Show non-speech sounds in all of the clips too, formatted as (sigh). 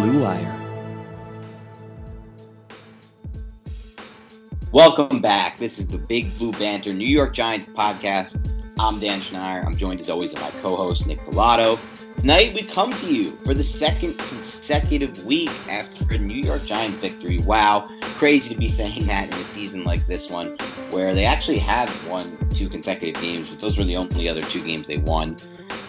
Blue Wire. Welcome back. This is the Big Blue Banter New York Giants podcast. I'm Dan Schneider. I'm joined as always by my co-host Nick Pilato. Tonight we come to you for the second consecutive week after a New York Giant victory. Wow, crazy to be saying that in a season like this one, where they actually have won two consecutive games, but those were the only other two games they won.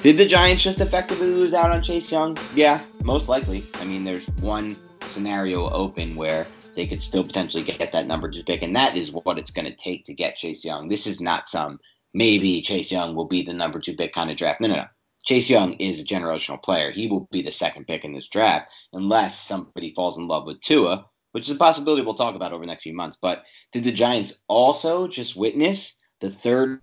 Did the Giants just effectively lose out on Chase Young? Yeah, most likely. I mean, there's one scenario open where they could still potentially get that number two pick, and that is what it's going to take to get Chase Young. This is not some maybe Chase Young will be the number two pick kind of draft. No, no, no. Chase Young is a generational player. He will be the second pick in this draft unless somebody falls in love with Tua, which is a possibility we'll talk about over the next few months. But did the Giants also just witness the third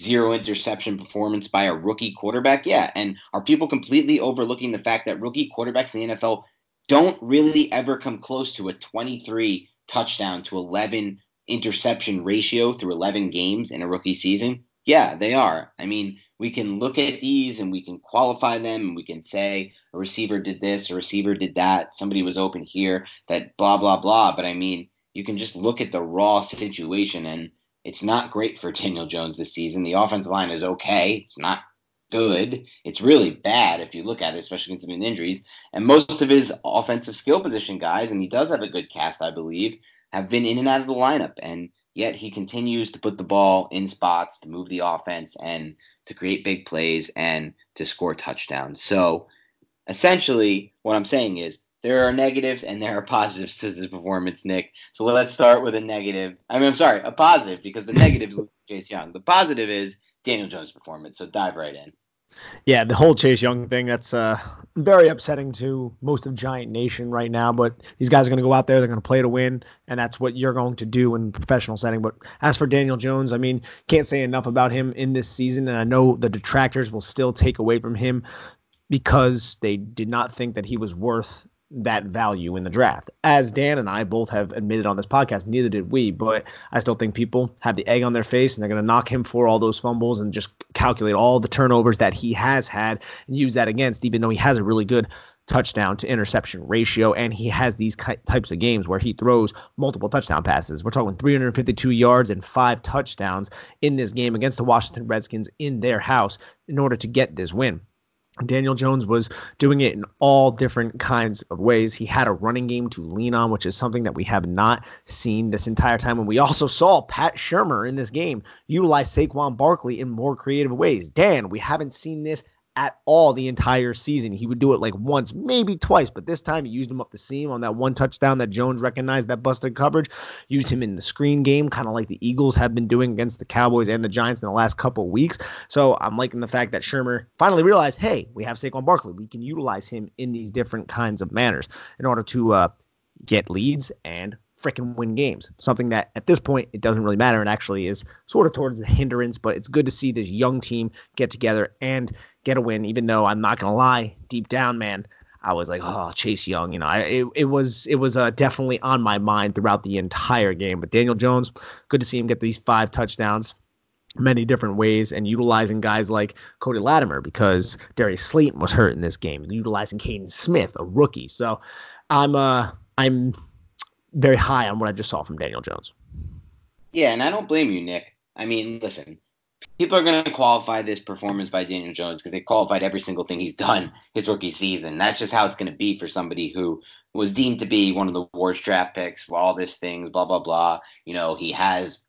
zero interception performance by a rookie quarterback? Yeah. And are people completely overlooking the fact that rookie quarterbacks in the NFL don't really ever come close to a 23 touchdown to 11 interception ratio through 11 games in a rookie season? Yeah, they are. I mean, we can look at these and we can qualify them and we can say a receiver did this, a receiver did that, somebody was open here, that blah, blah, blah. But I mean, you can just look at the raw situation and it's not great for (laughs) Daniel Jones this season. The offensive line is okay. It's not good. It's really bad if you look at it, especially considering injuries. And most of his offensive skill position guys, and he does have a good cast, I believe, have been in and out of the lineup. And yet he continues to put the ball in spots to move the offense and to create big plays and to score touchdowns. So essentially, what I'm saying is there are negatives and there are positives to his performance, Nick. So let's start with a negative. I mean, I'm sorry, a positive because the (laughs) negative is Chase Young. The positive is Daniel Jones' performance. So dive right in. Yeah, the whole Chase Young thing, that's uh, very upsetting to most of Giant Nation right now. But these guys are going to go out there, they're going to play to win, and that's what you're going to do in professional setting. But as for Daniel Jones, I mean, can't say enough about him in this season, and I know the detractors will still take away from him because they did not think that he was worth that value in the draft. As Dan and I both have admitted on this podcast, neither did we, but I still think people have the egg on their face and they're going to knock him for all those fumbles and just calculate all the turnovers that he has had and use that against, even though he has a really good touchdown to interception ratio and he has these types of games where he throws multiple touchdown passes. We're talking 352 yards and five touchdowns in this game against the Washington Redskins in their house in order to get this win. Daniel Jones was doing it in all different kinds of ways. He had a running game to lean on, which is something that we have not seen this entire time. And we also saw Pat Shurmur in this game utilize Saquon Barkley in more creative ways. Dan, we haven't seen this at all the entire season. He would do it like once, maybe twice, but this time he used him up the seam on that one touchdown that Jones recognized that busted coverage. Used him in the screen game, kind of like the Eagles have been doing against the Cowboys and the Giants in the last couple weeks. So I'm liking the fact that Shurmur finally realized, hey, we have Saquon Barkley. We can utilize him in these different kinds of manners in order to uh, get leads and freaking win games. Something that at this point it doesn't really matter and actually is sort of towards the hindrance, but it's good to see this young team get together and get a win. Even though I'm not gonna lie, deep down, man, I was like, oh, Chase Young. You know, I, it, it was it was uh, definitely on my mind throughout the entire game. But Daniel Jones, good to see him get these five touchdowns many different ways and utilizing guys like Cody Latimer because Darius Slayton was hurt in this game, utilizing Kaden Smith, a rookie. So I'm uh I'm very high on what I just saw from Daniel Jones. Yeah, and I don't blame you, Nick. I mean, listen, people are going to qualify this performance by Daniel Jones because they qualified every single thing he's done his rookie season. That's just how it's going to be for somebody who was deemed to be one of the worst draft picks, all this things, blah, blah, blah. You know, he has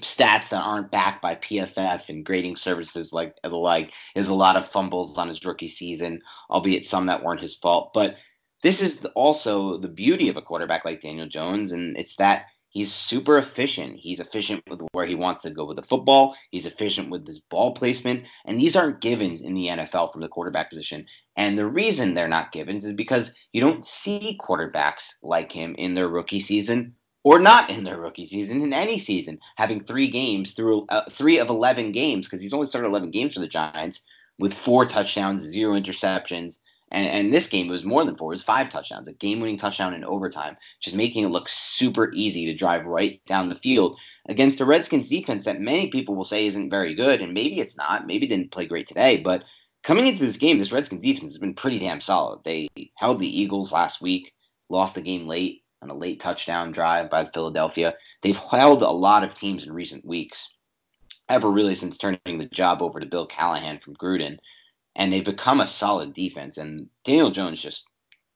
stats that aren't backed by PFF and grading services like the like. There's a lot of fumbles on his rookie season, albeit some that weren't his fault. But this is also the beauty of a quarterback like Daniel Jones, and it's that he's super efficient. He's efficient with where he wants to go with the football. He's efficient with his ball placement, and these aren't givens in the NFL from the quarterback position. And the reason they're not givens is because you don't see quarterbacks like him in their rookie season or not in their rookie season in any season having three games through uh, three of 11 games because he's only started 11 games for the Giants with four touchdowns, zero interceptions, and, and this game was more than four. It was five touchdowns, a game-winning touchdown in overtime, just making it look super easy to drive right down the field against a Redskins defense that many people will say isn't very good, and maybe it's not. Maybe didn't play great today, but coming into this game, this Redskins defense has been pretty damn solid. They held the Eagles last week, lost the game late on a late touchdown drive by Philadelphia. They've held a lot of teams in recent weeks, ever really since turning the job over to Bill Callahan from Gruden and they've become a solid defense. And Daniel Jones just,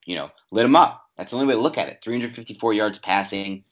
you know, lit them up. That's the only way to look at it. 354 yards passing,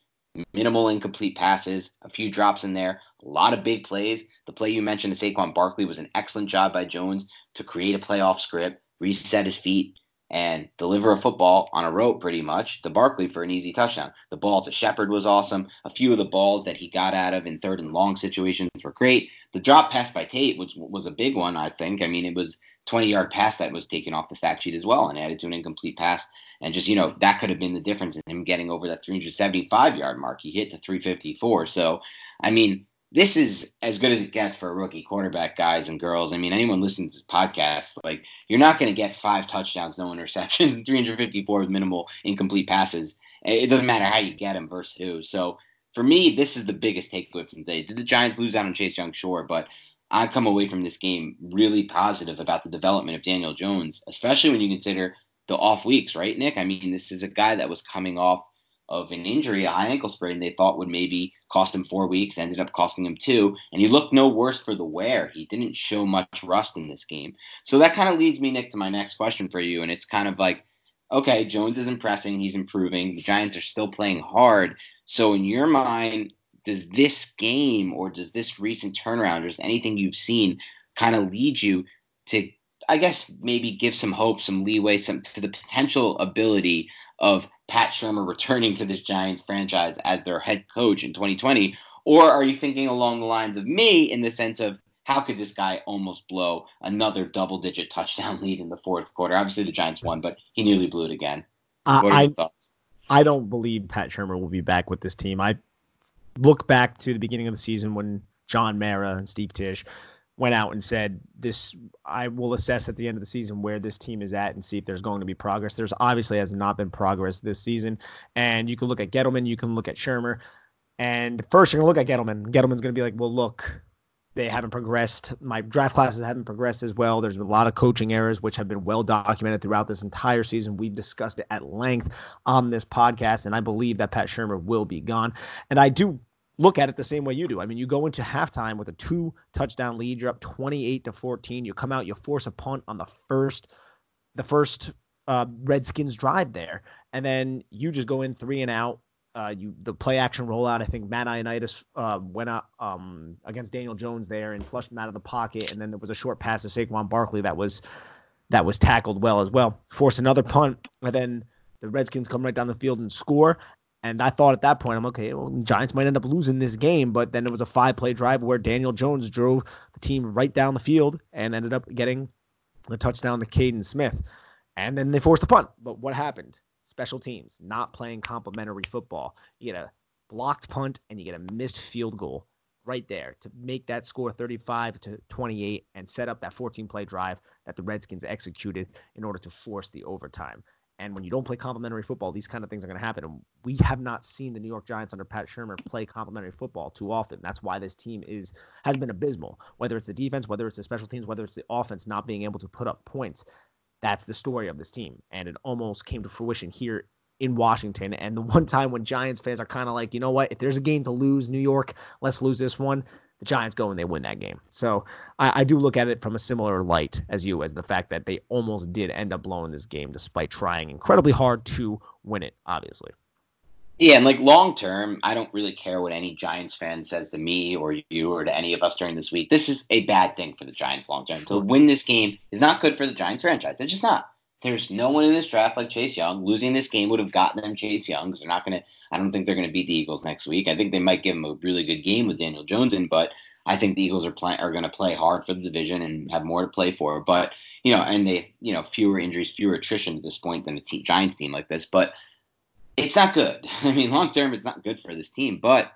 minimal incomplete passes, a few drops in there, a lot of big plays. The play you mentioned to Saquon Barkley was an excellent job by Jones to create a playoff script, reset his feet, and deliver a football on a rope pretty much to Barkley for an easy touchdown. The ball to Shepard was awesome. A few of the balls that he got out of in third and long situations were great. The drop pass by Tate was was a big one, I think. I mean, it was 20 yard pass that was taken off the stat sheet as well and added to an incomplete pass. And just, you know, that could have been the difference in him getting over that 375 yard mark. He hit the 354. So, I mean, this is as good as it gets for a rookie quarterback, guys and girls. I mean, anyone listening to this podcast, like, you're not going to get five touchdowns, no interceptions, (laughs) and 354 with minimal incomplete passes. It doesn't matter how you get them versus who. So, for me, this is the biggest takeaway from today. Did the Giants lose out on Chase Young? Sure, but I come away from this game really positive about the development of Daniel Jones, especially when you consider the off weeks, right, Nick? I mean, this is a guy that was coming off of an injury, a high ankle sprain, they thought would maybe cost him four weeks, ended up costing him two, and he looked no worse for the wear. He didn't show much rust in this game. So that kind of leads me, Nick, to my next question for you, and it's kind of like, okay, Jones is impressing, he's improving, the Giants are still playing hard. So in your mind, does this game or does this recent turnaround or does anything you've seen kind of lead you to I guess maybe give some hope, some leeway, some to the potential ability of Pat Shurmur returning to this Giants franchise as their head coach in 2020? Or are you thinking along the lines of me in the sense of how could this guy almost blow another double digit touchdown lead in the fourth quarter? Obviously the Giants won, but he nearly blew it again. Uh, I, I don't believe Pat Shurmur will be back with this team. I look back to the beginning of the season when John Mara and Steve Tisch went out and said this I will assess at the end of the season where this team is at and see if there's going to be progress. There's obviously has not been progress this season. And you can look at Gettleman, you can look at Shurmur. And first you're gonna look at Gettleman. Gettleman's gonna be like, well look, they haven't progressed. My draft classes haven't progressed as well. There's been a lot of coaching errors, which have been well documented throughout this entire season. We've discussed it at length on this podcast, and I believe that Pat Shurmur will be gone. And I do look at it the same way you do. I mean, you go into halftime with a two touchdown lead, you're up 28 to 14. You come out, you force a punt on the first, the first uh, Redskins drive there, and then you just go in three and out Uh, you the play action rollout. I think Matt Ioannidis uh, went out um, against Daniel Jones there and flushed him out of the pocket, and then there was a short pass to Saquon Barkley that was that was tackled well as well. Forced another punt, and then the Redskins come right down the field and score. And I thought at that point, I'm okay. Well, Giants might end up losing this game, but then it was a five-play drive where Daniel Jones drove the team right down the field and ended up getting the touchdown to Kaden Smith. And then they forced a punt. But what happened? Special teams not playing complementary football. You get a blocked punt and you get a missed field goal right there to make that score 35 to 28 and set up that 14 play drive that the Redskins executed in order to force the overtime. And when you don't play complementary football, these kind of things are going to happen. And we have not seen the New York Giants under Pat Shurmur play complementary football too often. That's why this team is has been abysmal. Whether it's the defense, whether it's the special teams, whether it's the offense not being able to put up points. That's the story of this team. And it almost came to fruition here in Washington. And the (laughs) one time when Giants fans are kind of like, you know what, if there's a game to lose, New York, let's lose this one the Giants go and they win that game. So I, I, do look at it from a similar light as you, as the fact that they almost did end up blowing this game despite trying incredibly hard to win it, obviously. Yeah, and like long term, I don't really care what any Giants fan says to me or you or to any of us during this week. This is a bad thing for the Giants long term. To win this game is not good for the Giants franchise. It's just not. There's no one in this draft like Chase Young. Losing this game would have gotten them Chase Young because they're not going to. I don't think they're going to beat the Eagles next week. I think they might give them a really good game with Daniel Jones in, but I think the Eagles are play, are going to play hard for the division and have more to play for. But you know, and they you know fewer injuries, fewer attrition at this point than the Giants team like this. But it's not good. (laughs) I mean, long term, it's not good for this team. But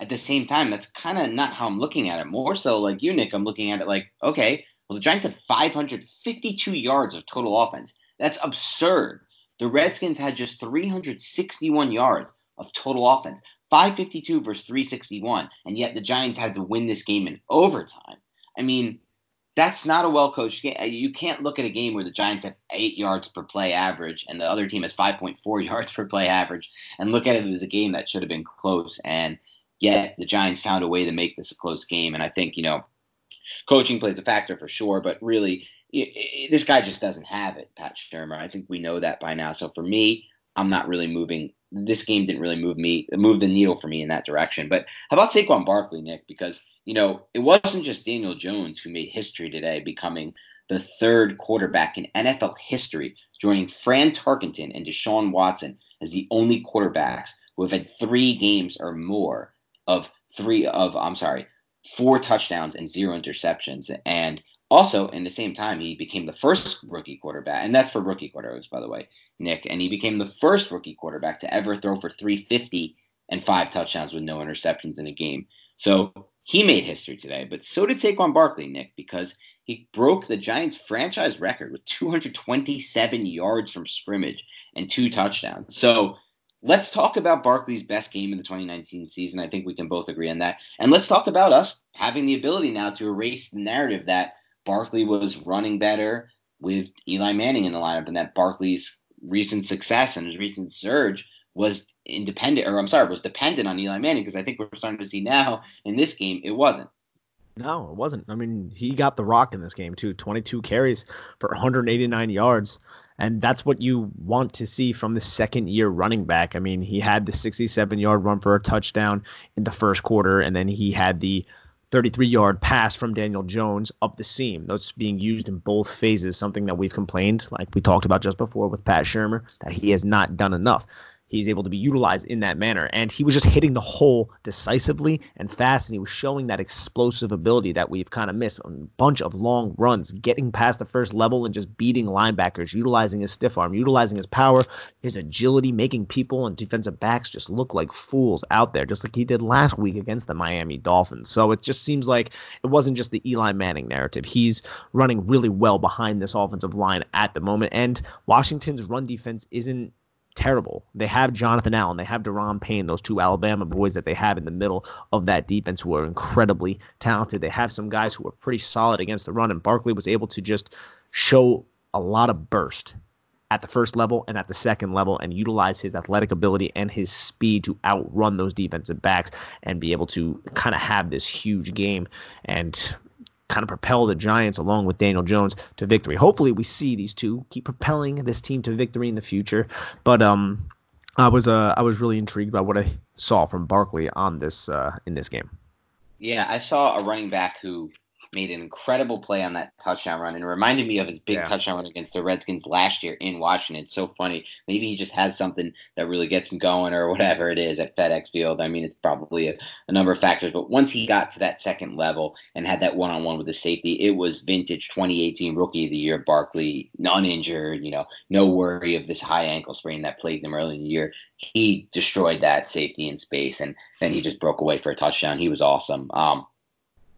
at the same time, that's kind of not how I'm looking at it. More so, like you, Nick, I'm looking at it like, okay, well, the Giants have 552 yards of total offense. That's absurd. The Redskins had just 361 yards of total offense. 552 versus 361, and yet the Giants had to win this game in overtime. I mean, that's not a well coached game. Uh, you can't look at a game where the Giants have eight yards per play average and the other team has 5.4 (laughs) yards per play average and look at it as a game that should have been close. And yet the Giants found a way to make this a close game. And I think, you know, coaching plays a factor for sure, but really, this guy just doesn't have it, Pat Shurmur. I think we know that by now. So for me, I'm not really moving. This game didn't really move me, move the needle for me in that direction. But how about Saquon Barkley, Nick? Because you know it wasn't just Daniel Jones who made history today, becoming the third quarterback in NFL history, joining Fran Tarkenton and Deshaun Watson as the only quarterbacks who have had three games or more of three of I'm sorry, four touchdowns and zero interceptions. And also, in the same time, he became the first rookie quarterback, and that's for rookie quarterbacks, by the way, Nick. And he became the first rookie quarterback to ever throw for 350 and five touchdowns with no interceptions in a game. So he made history today, but so did Saquon Barkley, Nick, because he broke the Giants' franchise record with 227 yards from scrimmage and two touchdowns. So let's talk about Barkley's best game in the 2019 season. I think we can both agree on that. And let's talk about us having the ability now to erase the narrative that Barkley was running better with Eli Manning in the lineup, and that Barkley's recent success and his recent surge was independent, or I'm sorry, was dependent on Eli Manning. Because I think we're starting to see now in this game it wasn't. No, it wasn't. I mean, he got the rock in this game too. 22 carries for 189 yards. And that's what you want to see from the second year running back. I mean, he had the 67 yard run for a touchdown in the first quarter, and then he had the 33 yard pass from Daniel Jones up the seam. That's being used in both phases, something that we've complained, like we talked about just before with Pat Shurmur, that he has not done enough he's able to be utilized in that manner. And he was just hitting the hole decisively and fast, and he was showing that explosive ability that we've kind of missed. A bunch of long runs, getting past the first level and just beating linebackers, utilizing his stiff arm, utilizing his power, his agility, making people and defensive backs just look like fools out there, just like he did last week against the Miami Dolphins. So it just seems like it wasn't just the Eli Manning narrative. He's running really well behind this offensive line at the moment, and Washington's run defense isn't terrible. They have Jonathan Allen, they have Da'Ron Payne, those two Alabama boys that they have in the middle of that defense who are incredibly talented. They have some guys who are pretty solid against the run, and Barkley was able to just show a lot of burst at the first level and at the second level and utilize his athletic ability and his speed to outrun those defensive backs and be able to kind of have this huge game. And kind of propel the Giants along with Daniel Jones to victory. Hopefully, we see these two keep propelling this team to victory in the future. But um, I was uh I was really intrigued by what I saw from Barkley on this uh in this game. Yeah, I saw a running back who made an incredible play on that touchdown run and reminded me of his big Yeah. touchdown run against the Redskins last year in Washington. It's so funny. Maybe he just has something that really gets him going or whatever it is at FedEx Field. I mean, it's probably a, a number of factors, but once he got to that second level and had that one-on-one with the safety, it was vintage 2018 Rookie of the Year Barkley, non injured, you know, no worry of this high ankle sprain that plagued him early in the year. He destroyed that safety in space and then he just broke away for a touchdown. He was awesome. Um,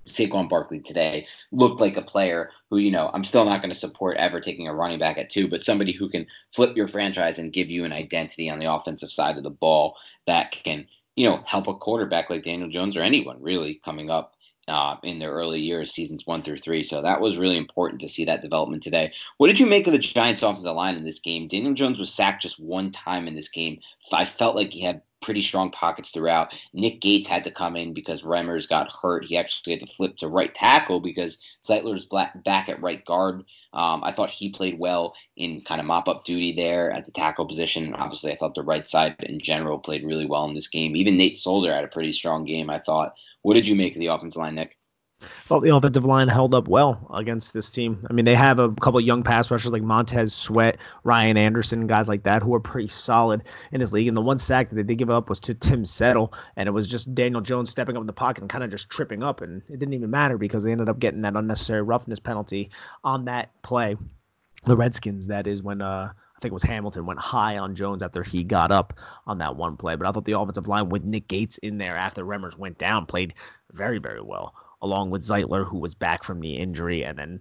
Saquon Barkley today looked like a player who, you know, I'm still not going to support ever taking a running back at two, but somebody who can flip your franchise and give you an identity on the offensive side of the ball that can, you know, help a quarterback like Daniel Jones or anyone really coming up uh, in their early years, seasons one through three. So that was really important to see that development today. What did you make of the Giants' offensive line in this game? Daniel Jones was sacked just one time in this game. I felt like he had pretty strong pockets throughout. Nick Gates had to come in because Remmers got hurt. He actually had to flip to right tackle because Zeitler's back at right guard. Um, I thought he played well in kind of mop up duty there at the tackle position. Obviously, I thought the right side in general played really well in this game. Even Nate Solder had a pretty strong game, I thought. What did you make of the offensive line, Nick? Thought the offensive line held up well against this team. I mean, they have a couple of young pass rushers like Montez Sweat, Ryan Anderson, guys like that who are pretty solid in this league. And the one sack that they did give up was to Tim Settle, and it was just Daniel Jones stepping up in the pocket and kind of just tripping up, and it didn't even matter because they ended up getting that unnecessary roughness penalty on that play. The Redskins, that is when uh, I think it was Hamilton went high on Jones after he got up on that one play. But I thought the offensive line with Nick Gates in there after Remmers went down played very, very well, along with Zeitler, who was back from the injury, and then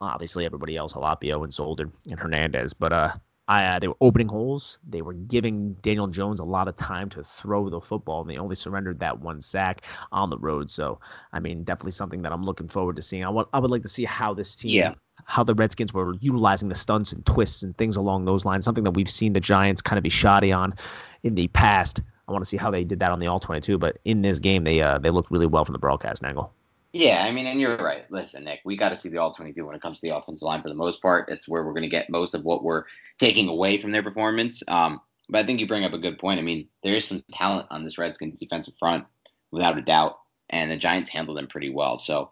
obviously everybody else, Halapio and Solder and Hernandez. But uh, I, uh, they were opening holes. They were giving Daniel Jones a lot of time to throw the football, and they only surrendered that one sack on the road. So, I mean, definitely something that I'm looking forward to seeing. I want, I would like to see how this team Yeah. how the Redskins were utilizing the stunts and twists and things along those lines, something that we've seen the Giants kind of be shoddy on in the past. I want to see how they did that on the All 22, but in this game they uh, they looked really well from the broadcast angle. Yeah, I mean, and you're right. Listen, Nick, we got to see the all 22 when it comes to the offensive line for the most part. It's where we're going to get most of what we're taking away from their performance. Um, but I think you bring up a good point. I mean, there is some talent on this Redskins defensive front, without a doubt, and the Giants handled them pretty well. So,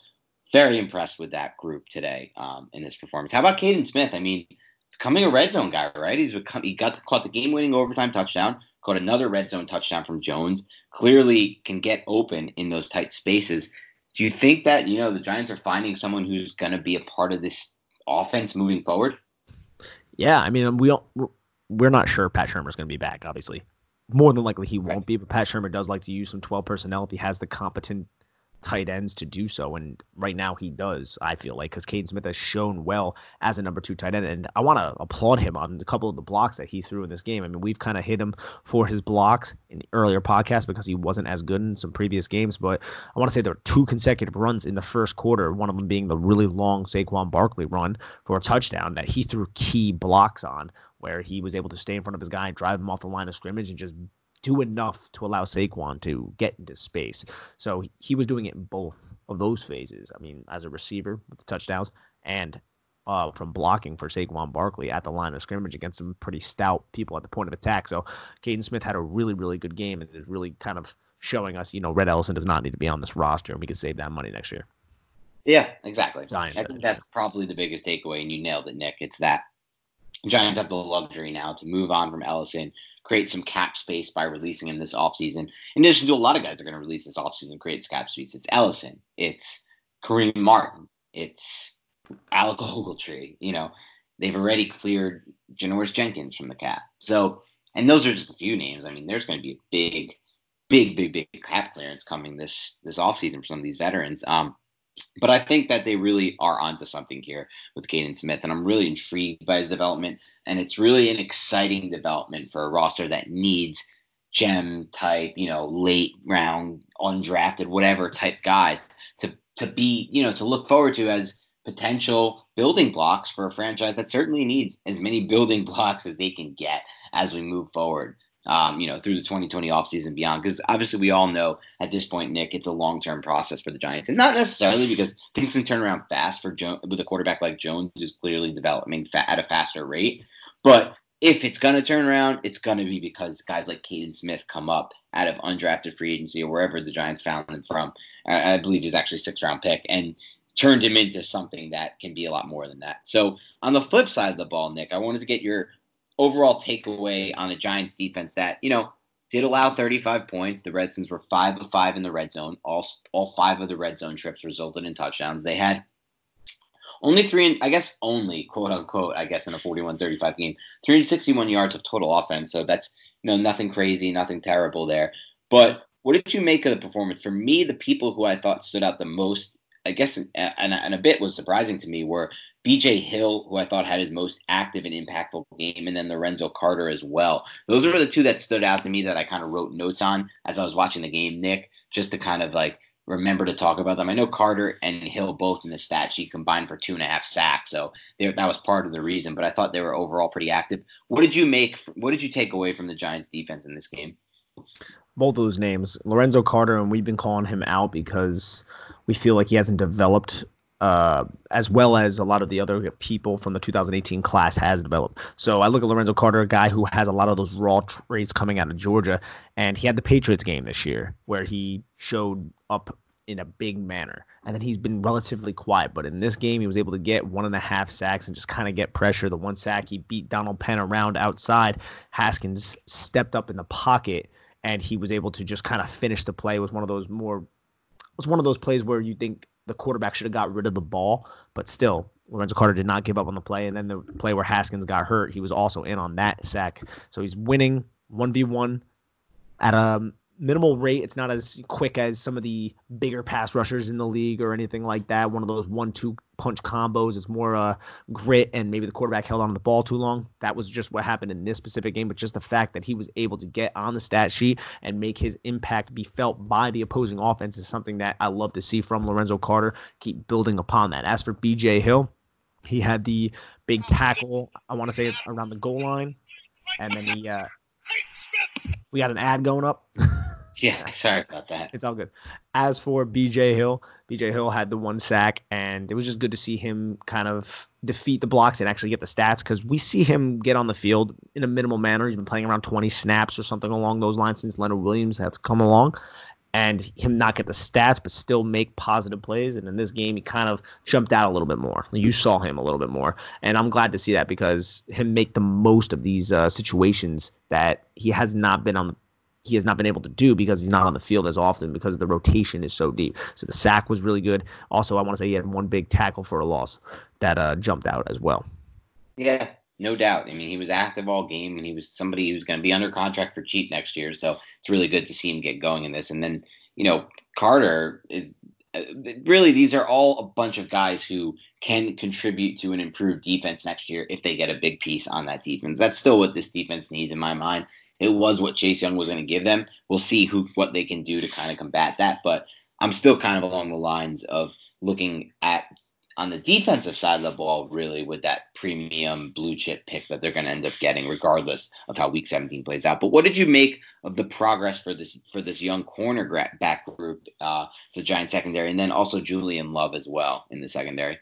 very impressed with that group today um, in this performance. How about Kaden Smith? I mean, becoming a red zone guy, right? He's become, he got caught the game-winning overtime touchdown, caught another red zone touchdown from Jones. Clearly, can get open in those tight spaces. Do you think that you know the Giants are finding someone who's going to be a part of this offense moving forward? Yeah, I mean we we're not sure Pat Shurmur's going to be back. Obviously, more than likely he won't Right. be. But Pat Shurmur does like to use some 12 personnel if he has the competent tight ends to do so, and right now he does. I feel like because Kaden Smith has shown well as a number two tight end, and I want to applaud him on a couple of the blocks that he threw in this game. I mean, we've kind of hit him for his blocks in earlier podcast because he wasn't as good in some previous games, but I want to say there were two consecutive runs in the first quarter, one of them being the really long Saquon Barkley run for a touchdown that he threw key blocks on, where he was able to stay in front of his guy and drive him off the line of scrimmage and just do enough to allow Saquon to get into space. So he- was doing it in both of those phases. I mean, as a receiver with the touchdowns and uh, from blocking for Saquon Barkley at the line of scrimmage against some pretty stout people at the point of attack. So Kaden Smith had a really, really good game and is really kind of showing us, you know, Rhett Ellison does not need to be on this roster and we can save that money next year. Yeah, exactly. Giants I think that's probably the biggest takeaway, and you nailed it, Nick. It's that Giants have the luxury now to move on from Ellison, create some cap space by releasing him this offseason. In addition to a lot of guys are going to release this offseason, create cap space. It's Ellison, it's Kareem Martin, it's Alec Ogletree. You know, they've already cleared Janoris Jenkins from the cap. So, and those are just a few names. I mean, there's going to be a big, big, big, big cap clearance coming this this offseason for some of these veterans. Um, but I think that they really are onto something here with Kaden Smith, and I'm really intrigued by his development. And it's really an exciting development for a roster that needs gem type, you know, late round, undrafted, whatever type guys to to be, you know, to look forward to as potential building blocks for a franchise that certainly needs as many building (laughs) blocks as they can get as we move forward. Um, you know, through the 2020 offseason beyond, because obviously we all know at this point, Nick, it's a long-term process for the Giants, and not necessarily because things can turn around fast for Jones with a quarterback like Jones is clearly developing at a faster rate. But if it's going to turn around, it's going to be because guys like Kaden Smith come up out of undrafted free agency or wherever the Giants found him from. I, I believe he's actually a six round pick and turned him into something that can be a lot more than that. So on the flip side of the ball, Nick, I wanted to get your overall takeaway on the Giants defense that, you know, did allow 35 points. The Redskins were 5 of 5 in the red zone. All all 5 of the red zone trips resulted in touchdowns. They had only three, I guess only quote unquote, I guess in a 41-35 game, 361 yards of total offense. So that's you know nothing crazy, nothing terrible there. But what did you make of the performance? For me, the people who I thought stood out the most, I guess, and, and a bit was surprising to me were BJ Hill, who I thought had his most active and impactful game, and then Lorenzo Carter as well. Those were the two that stood out to me that I kind of wrote notes on as I was watching the game, Nick, just to kind of like remember to talk about them. I know Carter and Hill both in the stat sheet combined for two and a half sacks, so that was part of the reason. But I thought they were overall pretty active. What did you make? What did you take away from the Giants' defense in this game? Both of those names, Lorenzo Carter, and we've been calling him out because we feel like he hasn't developed uh, as well as a lot of the other people from the 2018 class has developed. So I look at Lorenzo Carter, a guy who has a lot of those raw traits coming out of Georgia, and he had the Patriots game this year where he showed up in a big manner. And then he's been relatively quiet, but in this game he was able to get one and a half sacks and just kind of get pressure. The one sack he beat Donald Penn around outside. Haskins stepped up in the pocket and he was able to just kind of finish the play. It was one of those more was one of those plays where you think the quarterback should have got rid of the ball, but still, Lorenzo Carter did not give up on the play. And then the play where Haskins got hurt, he was also in on that sack. So he's winning 1v1 at a minimal rate. It's not as quick as some of the bigger pass rushers in the league or anything like that. One of those one-two punch combos. It's more uh, grit and maybe the quarterback held on to the ball too long. That was just what happened in this specific game. But just the fact that he was able to get on the stat sheet and make his impact be felt by the opposing offense is something that I love to see from Lorenzo Carter. Keep building upon that. As for B.J. Hill, he had the big tackle. I want to say around the goal line, and then he uh, we got an ad going up. (laughs) Yeah, (laughs) sorry about that. It's all good. As for BJ Hill, BJ Hill had the one sack, and it was just good to see him kind of defeat the blocks and actually get the stats because we see him get on the field in a minimal manner. He's been playing around 20 snaps or something along those lines since Leonard Williams has come along, and him not get the stats but still make positive plays. And in this game, he kind of jumped out a little bit more. You saw him a little bit more, and I'm glad to see that because him make the most of these uh, situations that he has not been on he has not been able to do because he's not on the field as often because the rotation is so deep. So the sack was really good. Also, I want to say he had one big tackle for a loss that uh, jumped out as well. Yeah, no doubt. I mean, he was active all game, and he was somebody who's going to be under contract for cheap next year. So it's really good to see him get going in this. And then, you know, Carter is uh, really these are all a bunch of guys who can contribute to an improved defense next year if they get a big piece on that defense. That's still what this defense needs in my mind. It was what Chase Young was going to give them. We'll see who what they can do to kind of combat that. But I'm still kind of along the lines of looking at on the defensive side of the ball, really, with that premium blue chip pick that they're going to end up getting, regardless of how Week 17 plays out. But what did you make of the progress for this for this young cornerback group, uh, the Giant secondary, and then also Julian Love as well in the secondary?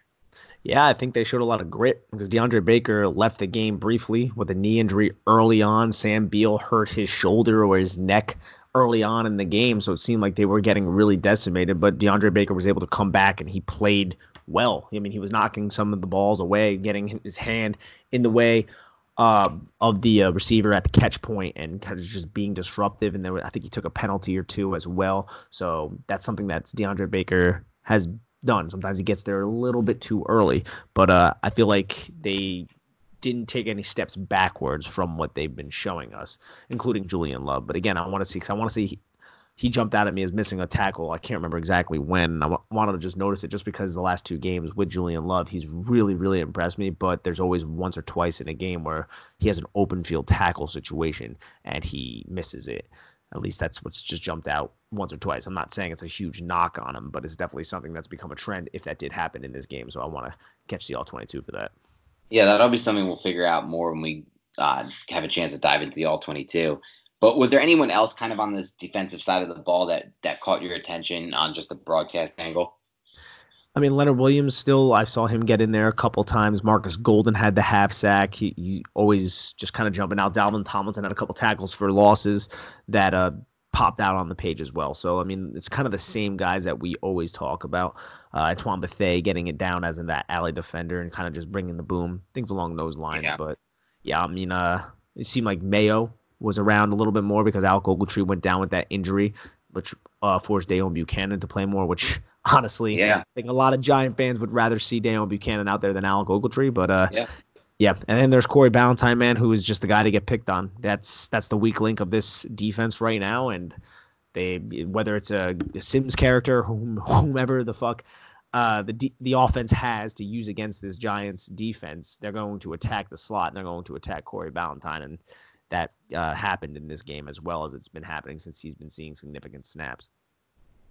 Yeah, I think they showed a lot of grit because DeAndre Baker left the game briefly with a knee injury early on. Sam Beal hurt his shoulder or his neck early on in the game, so it seemed like they were getting really decimated. But DeAndre Baker was able to come back and he played well. I mean, he was knocking some of the balls away, getting his hand in the way uh, of the uh, receiver at the catch point and kind of just being disruptive. And there, I think he took a penalty or two as well. So that's something that DeAndre Baker has done. Sometimes he gets there a little bit too early, but uh, I feel like they didn't take any steps backwards from what they've been showing us, including Julian Love. But again, I want to see because I want to see. He, he jumped out at me as missing a tackle. I can't remember exactly when. I w- wanted to just notice it just because the last two games with Julian Love, he's really, really impressed me. But there's always once or twice in a game where he has an open field tackle situation and he misses it. At least that's what's just jumped out once or twice. I'm not saying it's a huge knock on him, but it's definitely something that's become a trend if that did happen in this game. So I want to catch the all 22 for that. Yeah, that'll be something we'll figure out more when we uh, have a chance to dive into the all 22. But was there anyone else kind of on this defensive side of the ball that that caught your attention on just the broadcast angle? I mean, Leonard Williams still, I saw him get in there a couple times. Marcus Golden had the half sack. He, he always just kind of jumping out. Dalvin Tomlinson had a couple tackles for losses that uh, popped out on the page as well. So, I mean, it's kind of the same guys that we always talk about. Uh, Antoine Bethea getting it down as in that alley defender and kind of just bringing the boom, things along those lines. Yeah. But, yeah, I mean, uh, it seemed like Mayo was around a little bit more because Alec Ogletree went down with that injury, which uh, forced Deone Bucannon to play more, which (laughs) honestly, yeah. I think a lot of Giant fans would rather see Deone Bucannon out there than Alec Ogletree. But uh, yeah. Yeah, and then there's Corey Ballentine, man, who is just the guy to get picked on. That's that's the weak link of this defense right now, and they whether it's a, a Sims character, whom, (laughs) whomever the fuck uh, the the offense has to use against this Giants defense, they're going to attack the slot and they're going to attack Corey Ballentine, and that uh, happened in this game as well as it's been happening since he's been seeing significant snaps.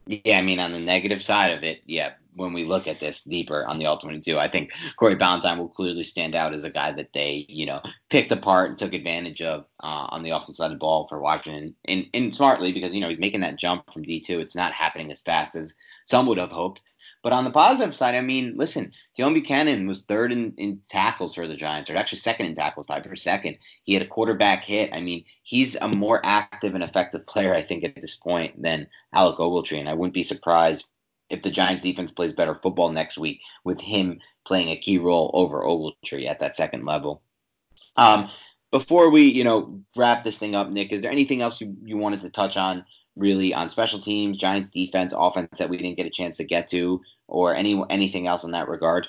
Yeah, I mean, on the negative side of it, yeah, when we look at this deeper on the all 22, I think Corey Ballentine will clearly stand out as a guy that they, you know, picked apart and took advantage of uh, on the offensive side of the ball for Washington, and, and smartly because, you know, he's making that jump from D2. It's not happening as fast as some would have hoped. But on the positive side, I mean, listen, Deone Bucannon was third in, in tackles for the Giants, or actually second in tackles, tied for second. He had a quarterback hit. I mean, he's a more active and effective player, I think, at this point than Alec Ogletree. And I wouldn't be surprised if the Giants defense plays better football next week with him playing a key role over Ogletree at that second level. Um, before we, you know, wrap this thing up, Nick, is there anything else you, you wanted to touch on really on special teams, Giants defense, offense that we didn't get a chance to get to, or any anything else in that regard?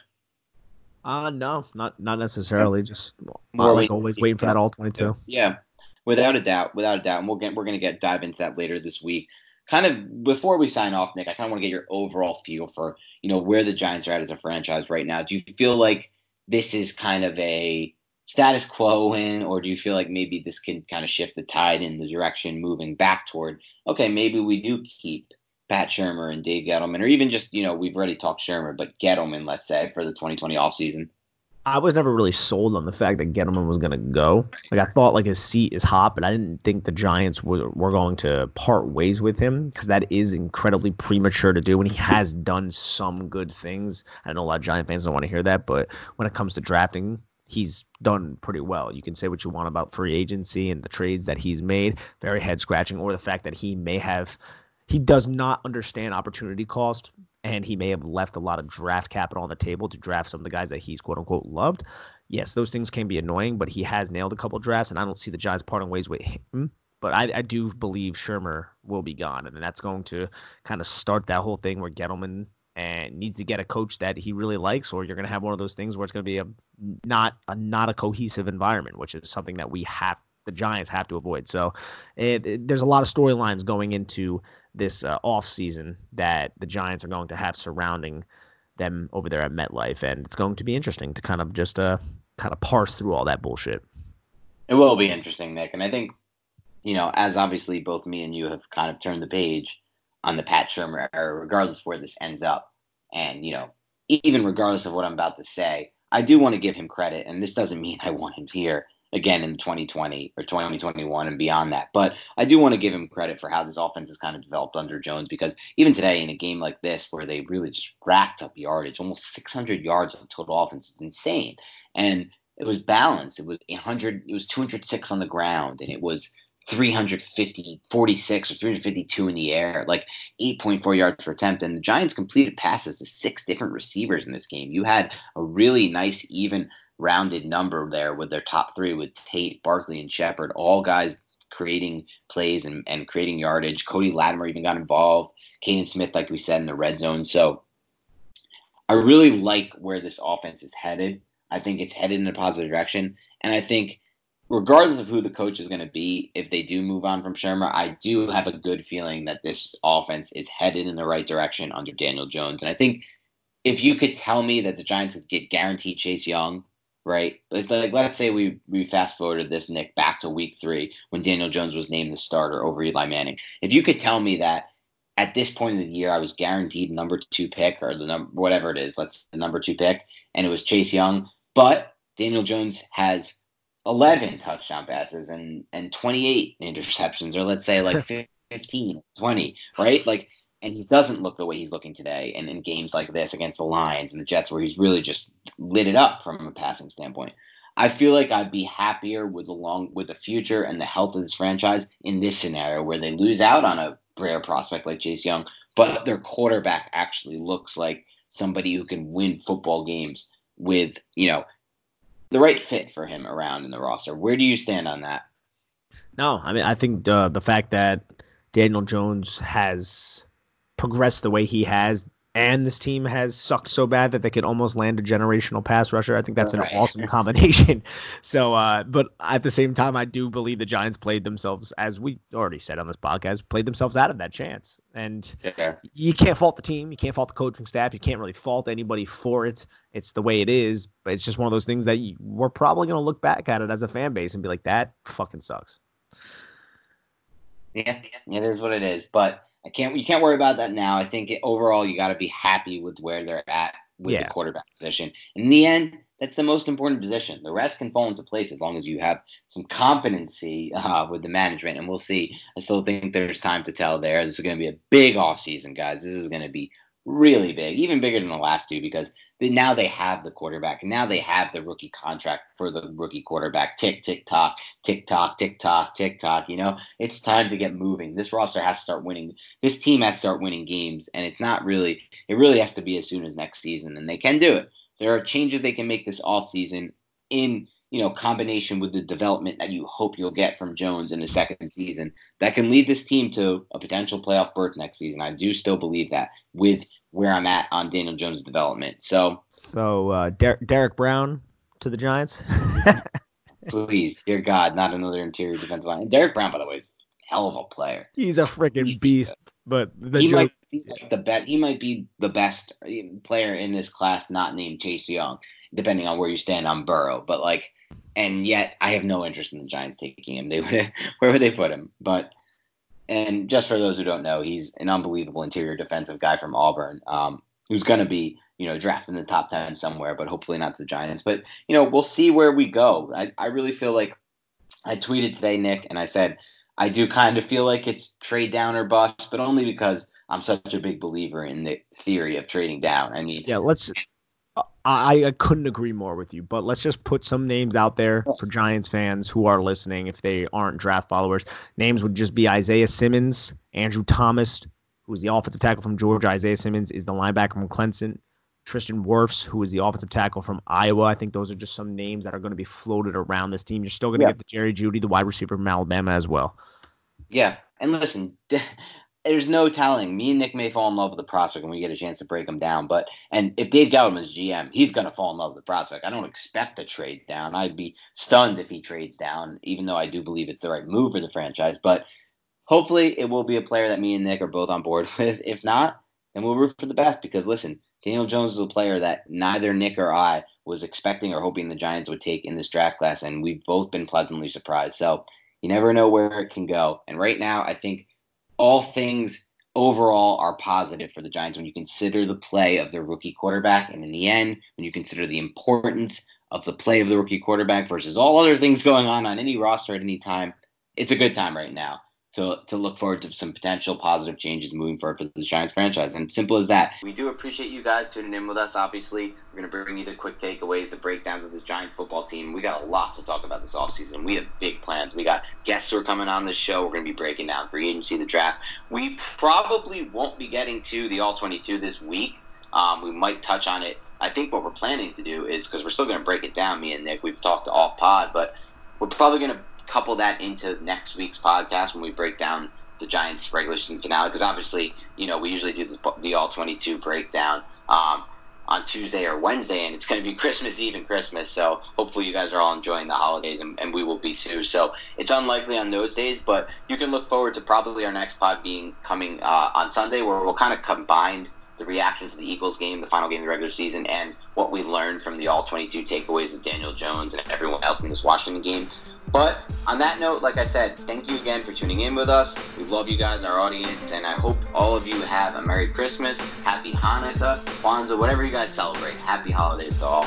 Uh no, not not necessarily. Just More like always waiting for that all twenty two. Yeah, without a doubt, without a doubt, and we'll get we're gonna get dive into that later this week. Kind of before we sign off, Nick, I kind of want to get your overall feel for you know where the Giants are at as a franchise right now. Do you feel like this is kind of a status quo in, or do you feel like maybe this can kind of shift the tide in the direction moving back toward, okay, maybe we do keep Pat Shurmur and Dave Gettleman, or even just, you know, we've already talked Shurmur, but Gettleman, let's say, for the 2020 offseason? I was never really sold on the fact that Gettleman was going to go. Like I thought like his seat is hot, but I didn't think the Giants were, were going to part ways with him because that is incredibly premature to do. And he has done some good things. I know a lot of Giant fans don't want to hear that, but when it comes to drafting, he's done pretty well. You can say what you want about free agency and the trades that he's made, very head scratching, or the fact that he may have he does not understand opportunity cost and he may have left a lot of draft capital on the table to draft some of the guys that he's quote unquote loved. Yes, those things can be annoying, but he has nailed a couple drafts, and I don't see the Giants parting ways with him. But I, I do believe Shurmur will be gone, and that's going to kind of start that whole thing where Gettleman and needs to get a coach that he really likes, or you're going to have one of those things where it's going to be a not a not a cohesive environment, which is something that we have the Giants have to avoid. So it, it, there's a lot of storylines going into this uh, off season that the Giants are going to have surrounding them over there at MetLife, and it's going to be interesting to kind of just uh kind of parse through all that bullshit. It will be interesting, Nick, and I think you know as obviously both me and you have kind of turned the page on the Pat Shurmur era, regardless of where this ends up. And, you know, even regardless of what I'm about to say, I do want to give him credit. And this doesn't mean I want him here again in 2020 or 2021 and beyond that. But I do want to give him credit for how this offense has kind of developed under Jones because even today in a game like this where they really just racked up yardage, almost 600 yards of total offense is insane. And it was balanced. It was 100. It was 206 on the ground, and it was 350, 46 or 352 in the air, like 8.4 yards per attempt. And the Giants completed passes to six different receivers in this game. You had a really nice, even rounded number there with their top three with Tate, Barkley, and Shepard, all guys creating plays and, and creating yardage. Cody Latimer even got involved. Kaden Smith, like we said, in the red zone. So I really like where this offense is headed. I think it's headed in a positive direction. And I think regardless of who the coach is going to be, if they do move on from Shurmur, I do have a good feeling that this offense is headed in the right direction under Daniel Jones. And I think if you could tell me that the Giants could get guaranteed Chase Young, right? Like, like let's say we we fast forwarded this Nick back to week three when Daniel Jones was named the starter over Eli Manning. If you could tell me that at this point in the year I was guaranteed number two pick or the number whatever it is, let's the number two pick, and it was Chase Young, but Daniel Jones has 11 touchdown passes and and 28 interceptions or let's say like (laughs) 15 20 right? Like and he doesn't look the way he's looking today, and in games like this against the Lions and the Jets, where he's really just lit it up from a passing standpoint, I feel like I'd be happier with the long with the future and the health of this franchise in this scenario where they lose out on a rare prospect like Chase Young, but their quarterback actually looks like somebody who can win football games with you know the right fit for him around in the roster. Where do you stand on that? No, I mean I think uh, the fact that Daniel Jones has progressed the way he has, and this team has sucked so bad that they could almost land a generational pass rusher. I think that's an (laughs) awesome combination. (laughs) So, uh, but at the same time, I do believe the Giants played themselves, as we already said on this podcast, played themselves out of that chance. And yeah. you can't fault the team, you can't fault the coaching staff, you can't really fault anybody for it. It's the way it is. But it's just one of those things that you, we're probably going to look back at it as a fan base and be like, that fucking sucks. Yeah, it is what it is. But I can't. You can't worry about that now. I think it, overall you got to be happy with where they're at with yeah. the quarterback position. In the end, that's the most important position. The rest can fall into place as long as you have some competency uh, with the management. And we'll see. I still think there's time to tell there. This is going to be a big off season, guys. This is going to be really big, even bigger than the last two because now they have the quarterback. And now they have the rookie contract for the rookie quarterback. Tick, tick, tock, tick, tock, tick, tock, tick, tock. You know, it's time to get moving. This roster has to start winning. This team has to start winning games, and it's not really. It really has to be as soon as next season, and they can do it. There are changes they can make this off season in you know combination with the development that you hope you'll get from Jones in the second season that can lead this team to a potential playoff berth next season. I do still believe that with where I'm at on Daniel Jones' development. So, so uh, Der- Derrick Brown to the Giants. (laughs) Please, dear God, not another interior defensive line. Derrick Brown, by the way, is a hell of a player. He's a freaking beast. But he joke- might be like the best. He might be the best player in this class, not named Chase Young, depending on where you stand on Burrow. But like, and yet I have no interest in the Giants taking him. They would, (laughs) where would they put him? But and just for those who don't know, he's an unbelievable interior defensive guy from Auburn, um, who's going to be, you know, drafted in the top 10 somewhere, but hopefully not the Giants. But, you know, we'll see where we go. I, I really feel like I tweeted today, Nick, and I said, I do kind of feel like it's trade down or bust, but only because I'm such a big believer in the theory of trading down. I mean, yeah, let's I, I couldn't agree more with you. But let's just put some names out there for Giants fans who are listening if they aren't draft followers. Names would just be Isaiah Simmons, Andrew Thomas, who is the offensive tackle from Georgia. Isaiah Simmons is the linebacker from Clemson. Tristan Wirfs, who is the offensive tackle from Iowa. I think those are just some names that are going to be floated around this team. You're still going to yeah. get the Jerry Jeudy, the wide receiver from Alabama as well. Yeah, and listen, (laughs) there's no telling. Me and Nick may fall in love with the prospect when we get a chance to break him down. But and if Dave Gettleman's GM, he's gonna fall in love with the prospect. I don't expect a trade down. I'd be stunned if he trades down, even though I do believe it's the right move for the franchise. But hopefully, it will be a player that me and Nick are both on board (laughs) with. If not, then we'll root for the best because listen, Daniel Jones is a player that neither Nick or I was expecting or hoping the Giants would take in this draft class, and we've both been pleasantly surprised. So you never know where it can go. And right now, I think all things overall are positive for the Giants when you consider the play of their rookie quarterback. And in the end, when you consider the importance of the play of the rookie quarterback versus all other things going on on any roster at any time, it's a good time right now to, to look forward to some potential positive changes moving forward for the Giants franchise. And simple as that. We do appreciate you guys tuning in with us. Obviously, we're going to bring you the quick takeaways, the breakdowns of this Giant football team. We got a lot to talk about this offseason. We have big plans. We got guests who are coming on this show. We're going to be breaking down free agency, the draft. We probably won't be getting to the All 22 this week. Um, we might touch on it. I think what we're planning to do is because we're still going to break it down, me and Nick. We've talked to all pod, but we're probably going to couple that into next week's podcast when we break down the Giants' regular season finale. Because obviously, you know, we usually do the, the All 22 breakdown um, on Tuesday or Wednesday, and it's going to be (laughs) Christmas Eve and Christmas. So hopefully, you guys are all enjoying the holidays, and, and we will be too. So it's unlikely on those days, but you can look forward to probably our next pod being coming uh, on Sunday, where we'll kind of combine the reactions to the Eagles game, the final game of the regular season, and what we learned from the All 22 takeaways of Daniel Jones and everyone else in this Washington game. But on that note, like I said, thank you again for tuning in with us. We love you guys, our audience, and I hope all of you have a Merry Christmas, Happy Hanukkah, Kwanzaa, whatever you guys celebrate. Happy holidays to all.